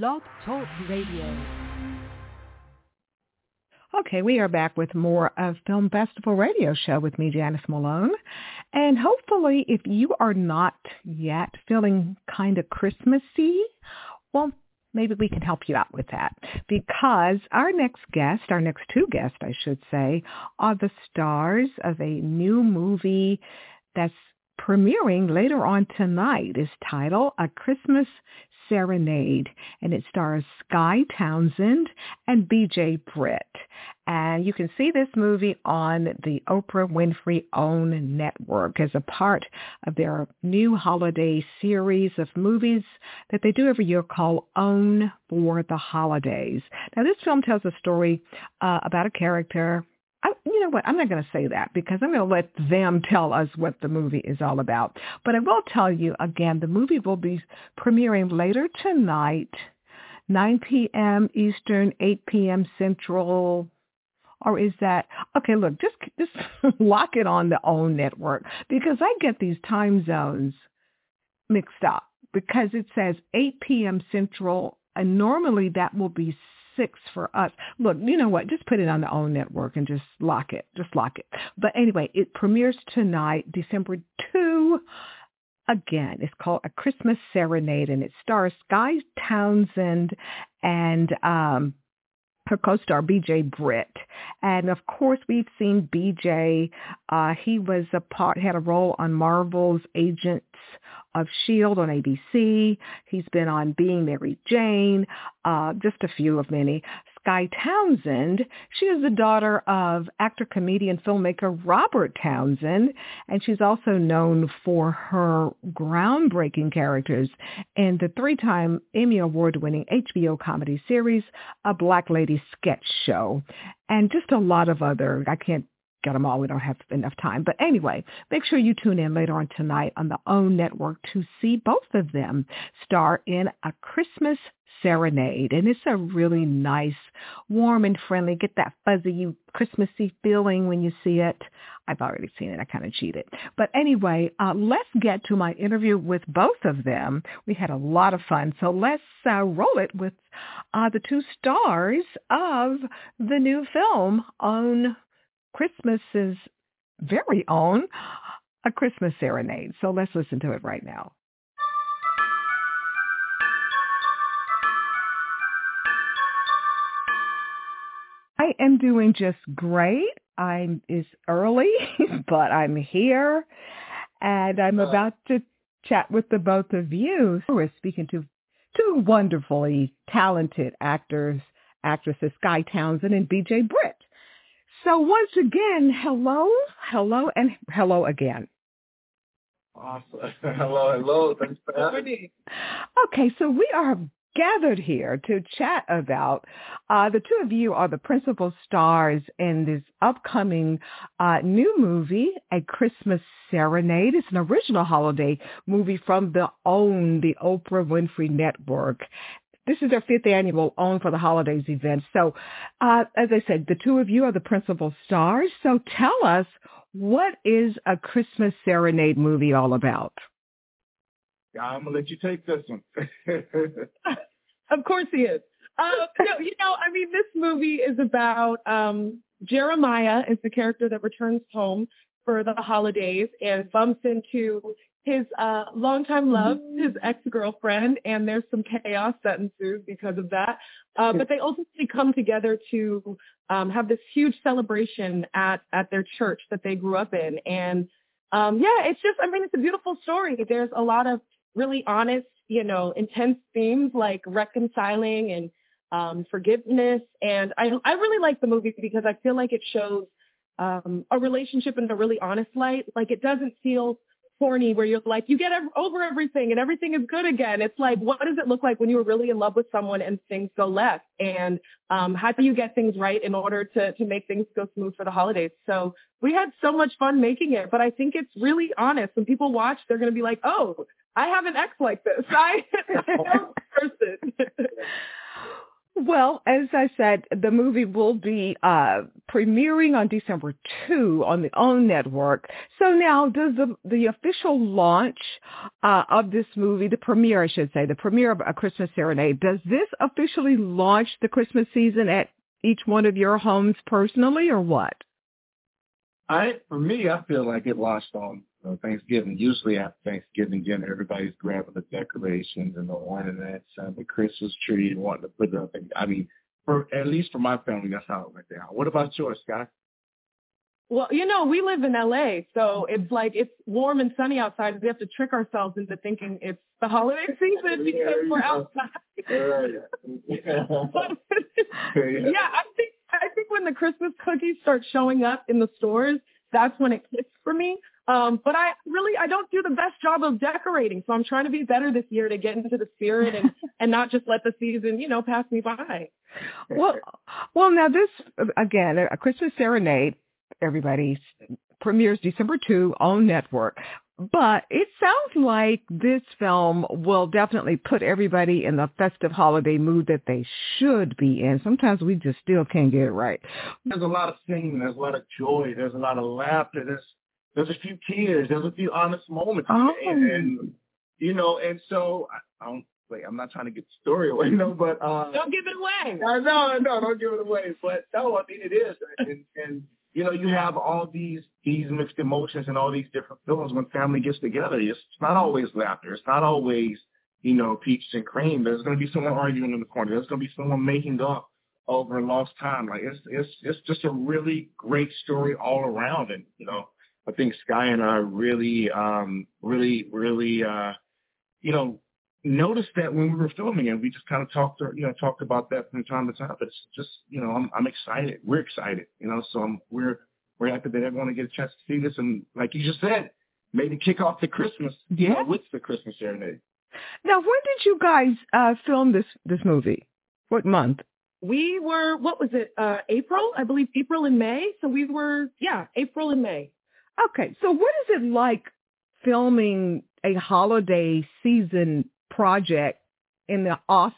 Blog Talk Radio. Okay, we are back with more of Film Festival Radio Show with me, Janice Malone. And hopefully, if you are not yet feeling kind of Christmassy, well, maybe we can help you out with that because our next guest, our next two guests, I should say, are the stars of a new movie that's premiering later on tonight. Is titled A Christmas Serenade, and it stars Skye Townsend and B.J. Britt. And you can see this movie on the Oprah Winfrey OWN network as a part of their new holiday series of movies that they do every year called OWN for the Holidays. Now, this film tells a story uh, about a character I, you know what? I'm not going to say that because I'm going to let them tell us what the movie is all about. But I will tell you again, the movie will be premiering later tonight, 9 p.m. Eastern, 8 p.m. Central. Or is that okay? Look, just just lock it on the OWN network because I get these time zones mixed up because it says 8 p.m. Central, and normally that will be six for us. Look, you know what? Just put it on the OWN network and just lock it. Just lock it. But anyway, it premieres tonight, December 2. Again, it's called A Christmas Serenade, and it stars Skye Townsend and um, her co-star BJ Britt. And of course, we've seen BJ. Uh, he was a part, had a role on Marvel's Agents of S.H.I.E.L.D. on ABC. He's been on Being Mary Jane, uh, just a few of many. Skye Townsend, she is the daughter of actor, comedian, filmmaker Robert Townsend, and she's also known for her groundbreaking characters in the three-time Emmy Award-winning HBO comedy series, A Black Lady Sketch Show, and just a lot of other, I can't get them all. We don't have enough time. But anyway, make sure you tune in later on tonight on the OWN network to see both of them star in A Christmas Serenade. And it's a really nice, warm and friendly, get that fuzzy Christmassy feeling when you see it. I've already seen it. I kind of cheated. But anyway, uh, let's get to my interview with both of them. We had a lot of fun. So let's uh, roll it with uh, the two stars of the new film on Christmas's very own A Christmas Serenade. So let's listen to it right now. I am doing just great. I'm it's early, but I'm here and I'm about to chat with the both of you. We're speaking to two wonderfully talented actors, actresses, Skye Townsend and BJ Britt. So once again, hello, hello, and hello again. Awesome. hello, hello. Thanks for having me. Okay, so we are gathered here to chat about uh, the two of you are the principal stars in this upcoming uh, new movie, A Christmas Serenade. It's an original holiday movie from the OWN, the Oprah Winfrey Network this is their fifth annual OWN for the Holidays event. So, uh, as I said, the two of you are the principal stars. So tell us, what is a Christmas Serenade movie all about? I'm gonna let you take this one. of course he is. Uh, no, you know, I mean, this movie is about um, Jeremiah is the character that returns home for the holidays and bumps into his uh, longtime love, his mm-hmm. ex-girlfriend, and there's some chaos that ensues because of that. Uh, but they ultimately come together to um, have this huge celebration at at their church that they grew up in, and um, yeah, it's just, I mean, it's a beautiful story. There's a lot of really honest, you know, intense themes like reconciling and um, forgiveness, and I I really like the movie because I feel like it shows um, a relationship in a really honest light. Like it doesn't feel corny where you're like, you get over everything and everything is good again. It's like, what does it look like when you were really in love with someone and things go left? And um, how do you get things right in order to, to make things go smooth for the holidays? So we had so much fun making it, but I think it's really honest. When people watch, they're going to be like, oh, I have an ex like this. I know person. Well, as I said, the movie will be uh, premiering on December 2 on the OWN network. So now does the, the official launch uh, of this movie, the premiere, I should say, the premiere of A Christmas Serenade, does this officially launch the Christmas season at each one of your homes personally or what? I, for me, I feel like it launched on Thanksgiving. Usually after Thanksgiving dinner, everybody's grabbing the decorations and the ornaments and the Christmas tree and wanting to put it up. And, I mean, for at least for my family, that's how it went down. What about yours, Scott? Well, you know, we live in LA, so it's like it's warm and sunny outside. We have to trick ourselves into thinking it's the holiday season because we're outside. yeah, I think I think when the Christmas cookies start showing up in the stores, that's when it clicks for me. Um, but I really I don't do the best job of decorating, so I'm trying to be better this year to get into the spirit and and not just let the season you know pass me by. Well, well, now this again a Christmas Serenade. Everybody premieres December 2 on network. But it sounds like this film will definitely put everybody in the festive holiday mood that they should be in. Sometimes we just still can't get it right. There's a lot of singing. There's a lot of joy. There's a lot of laughter. There's there's a few tears. There's a few honest moments. Oh. And, and you know, and so I, I don't wait. I'm not trying to get the story away, no, but uh, don't give it away. No, no, no, don't give it away. But no, I mean it is, and, and you know, you have all these these mixed emotions and all these different feelings when family gets together. It's, it's not always laughter. It's not always you know peaches and cream. There's going to be someone arguing in the corner. There's going to be someone making up over lost time. Like it's it's it's just a really great story all around, and you know, I think Skye and I really um really really uh you know noticed that when we were filming it. We just kind of talked, you know, talked about that from time to time. But it's just, you know, I'm I'm excited. We're excited, you know. So I'm, we're we're happy that everyone will get a chance to see this, and like you just said, maybe kick off the Christmas, yeah, you know, with the Christmas serenade. Now, when did you guys uh film this this movie? What month? We were what was it? Uh April, I believe April and May. So we were yeah, April and May. Okay. So what is it like filming a holiday season project in the off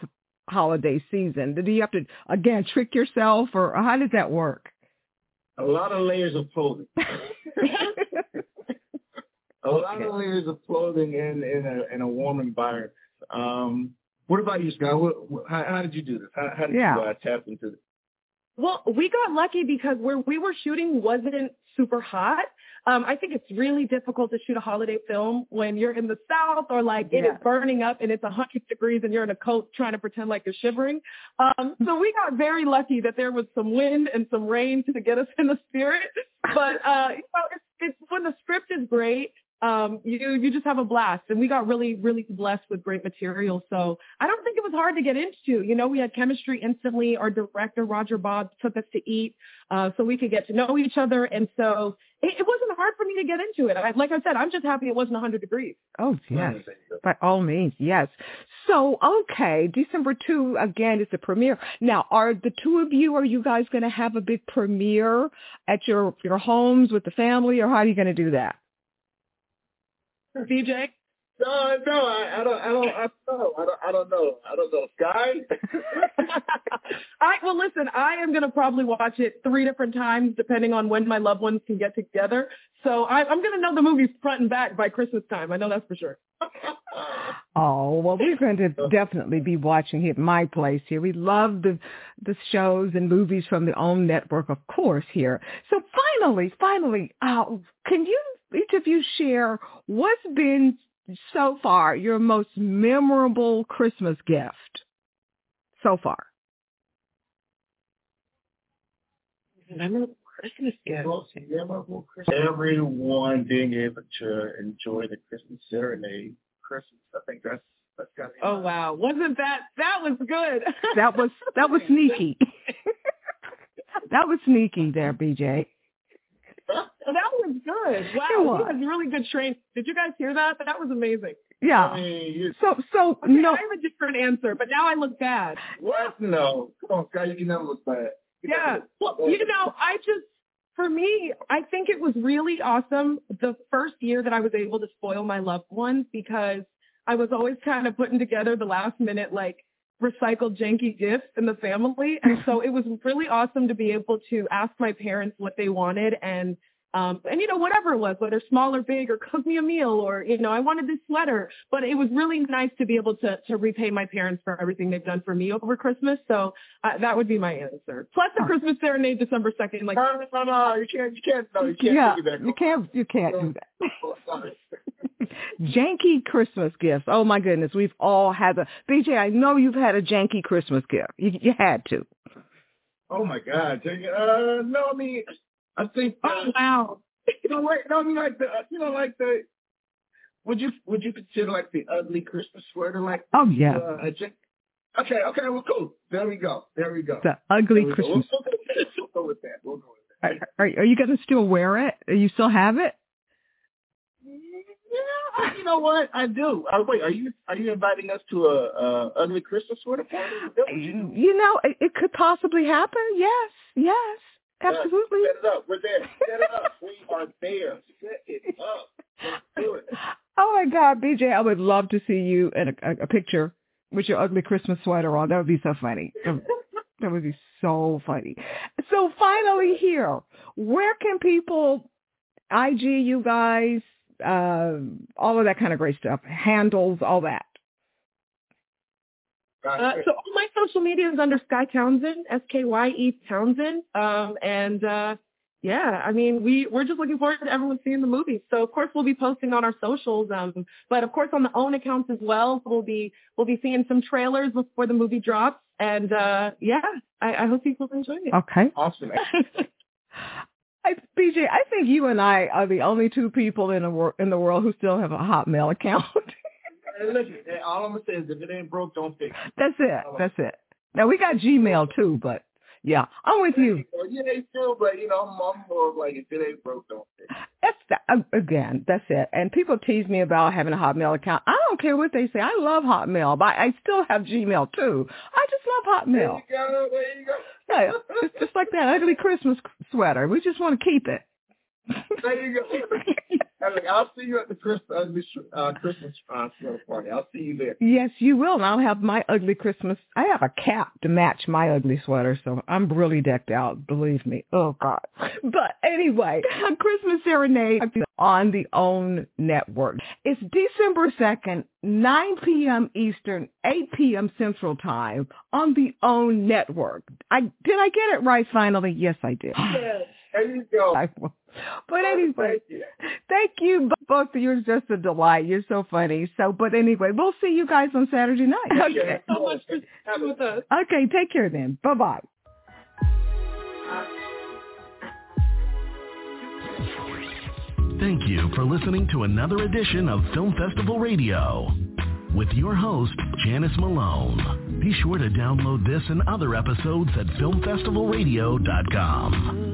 holiday season? Do you have to again trick yourself, or how does that work? A lot of layers of clothing. a lot of layers of clothing in in a in a warm environment. Um, what about you, Scott? What, what, how, how, did you do this? How, how did yeah. you uh, tap into this? Well, we got lucky because where we were shooting wasn't super hot. Um, I think it's really difficult to shoot a holiday film when you're in the South or like yeah. it is burning up and it's 100 degrees and you're in a coat trying to pretend like you're shivering. Um, so we got very lucky that there was some wind and some rain to get us in the spirit. But uh, you know, it's, it's when the script is great um, you you just have a blast. And we got really, really blessed with great material. So I don't think it was hard to get into. You know, we had chemistry instantly. Our director, Roger Bobb, took us to eat uh, so we could get to know each other. And so it, it wasn't hard for me to get into it. I, like I said, I'm just happy it wasn't 100 degrees. Oh, yes. By all means, yes. So, okay, December 2, again, is the premiere. Now, are the two of you, are you guys going to have a big premiere at your, your homes with the family, or how are you going to do that? BJ? No, no, I, I don't, I don't, I don't know, I don't, I don't know, I don't know. Skye. I well, listen, I am gonna probably watch it three different times depending on when my loved ones can get together. So I, I'm gonna know the movie front and back by Christmas time. I know that's for sure. Oh well, we're going to definitely be watching it at my place here. We love the the shows and movies from the OWN network, of course. Here. So finally, finally, uh, can you each of you share what's been so far your most memorable Christmas gift so far? Memorable Christmas gift. Memorable Christmas. Everyone being able to enjoy the Christmas serenade. Christmas. I think that's that's got. Oh wow! Wasn't that that was good? that was that was sneaky. that was sneaky there, BJ. that was good. Wow, was. he has really good train. Did you guys hear that? That was amazing. Yeah. I mean, so so okay, no. I have a different answer, but now I look bad. What? No. Come on, Skye. You can never look bad. You yeah. Well, you know, I just for me, I think it was really awesome the first year that I was able to spoil my loved ones because I was always kind of putting together the last minute like recycled janky gifts in the family. And so it was really awesome to be able to ask my parents what they wanted and um, and you know, whatever it was, whether small or big or cook me a meal or, you know, I wanted this sweater, but it was really nice to be able to, to repay my parents for everything they've done for me over Christmas. So uh, that would be my answer. Plus the Christmas serenade December 2nd. Like, no, no, no, you can't, you can't, no, you can't yeah, do that. you can't, you can't do that. Sorry. janky Christmas gifts. Oh my goodness, we've all had a BJ. I know you've had a janky Christmas gift. You, you had to. Oh my God. janky. Uh, no, I mean, I think. Uh, oh wow. You know, wait, no, I mean like the, uh, you know, like the. Would you would you consider like the ugly Christmas sweater like? Oh yeah. Uh, a jan- okay, okay, well, cool. There we go. There we go. The ugly There we go. Christmas. We'll, we'll go with that. We'll go with that. Are, are, are you going to still wear it? You still have it? Yeah, you know what? I do. Uh, wait, are you are you inviting us to a, a ugly Christmas sweater party? Is you? You know, it, it could possibly happen. Yes, yes, absolutely. Set it up. We're there. Set it up. We are there. Set it up. Let's do it. Oh my God, BJ, I would love to see you in a, a, a picture with your ugly Christmas sweater on. That would be so funny. That would be so funny. So finally here, where can people IG you guys, uh, all of that kind of great stuff, handles, all that? Uh, so all my social media is under Skye Townsend, S K Y E Townsend, um, and uh, yeah, I mean we we're just looking forward to everyone seeing the movie. So of course we'll be posting on our socials, um, but of course on the own accounts as well. We'll be we'll be seeing some trailers before the movie drops, and uh, yeah, I, I hope people enjoy it. Okay. awesome. I, BJ, I think you and I are the only two people in the wor- in the world who still have a Hotmail account. Listen, all I'm gonna say is if it ain't broke, don't fix it. That's it. That's it. Now we got Gmail too, but yeah, I'm with you. Yeah, they too, but you know, I'm, I'm more of like if it ain't broke, don't fix it. That's the, uh, again, that's it. And people tease me about having a Hotmail account. I don't care what they say. I love Hotmail, but I still have Gmail too. I just love Hotmail. There you go. There you go. Yeah, it's just like that ugly Christmas sweater. We just want to keep it. There you go. Look, I'll see you at the Christmas uh, Christmas uh, party. I'll see you there. Yes, you will. And I'll have my ugly Christmas. I have a cap to match my ugly sweater, so I'm really decked out. Believe me. Oh God. But anyway, a Christmas Serenade on the OWN network. It's December second, 9 p.m. Eastern, 8 p.m. Central Time on the OWN network. I did I get it right? Finally, yes, I did. Yeah, there you go. I. But oh, anyway, Thank you. Thank you, b- both of you. You're just a delight. You're so funny. So, but anyway, we'll see you guys on Saturday night. Okay. so much for being with us. Okay, take care then. Bye bye. Thank you for listening to another edition of Film Festival Radio with your host, Janice Malone. Be sure to download this and other episodes at filmfestivalradio.com.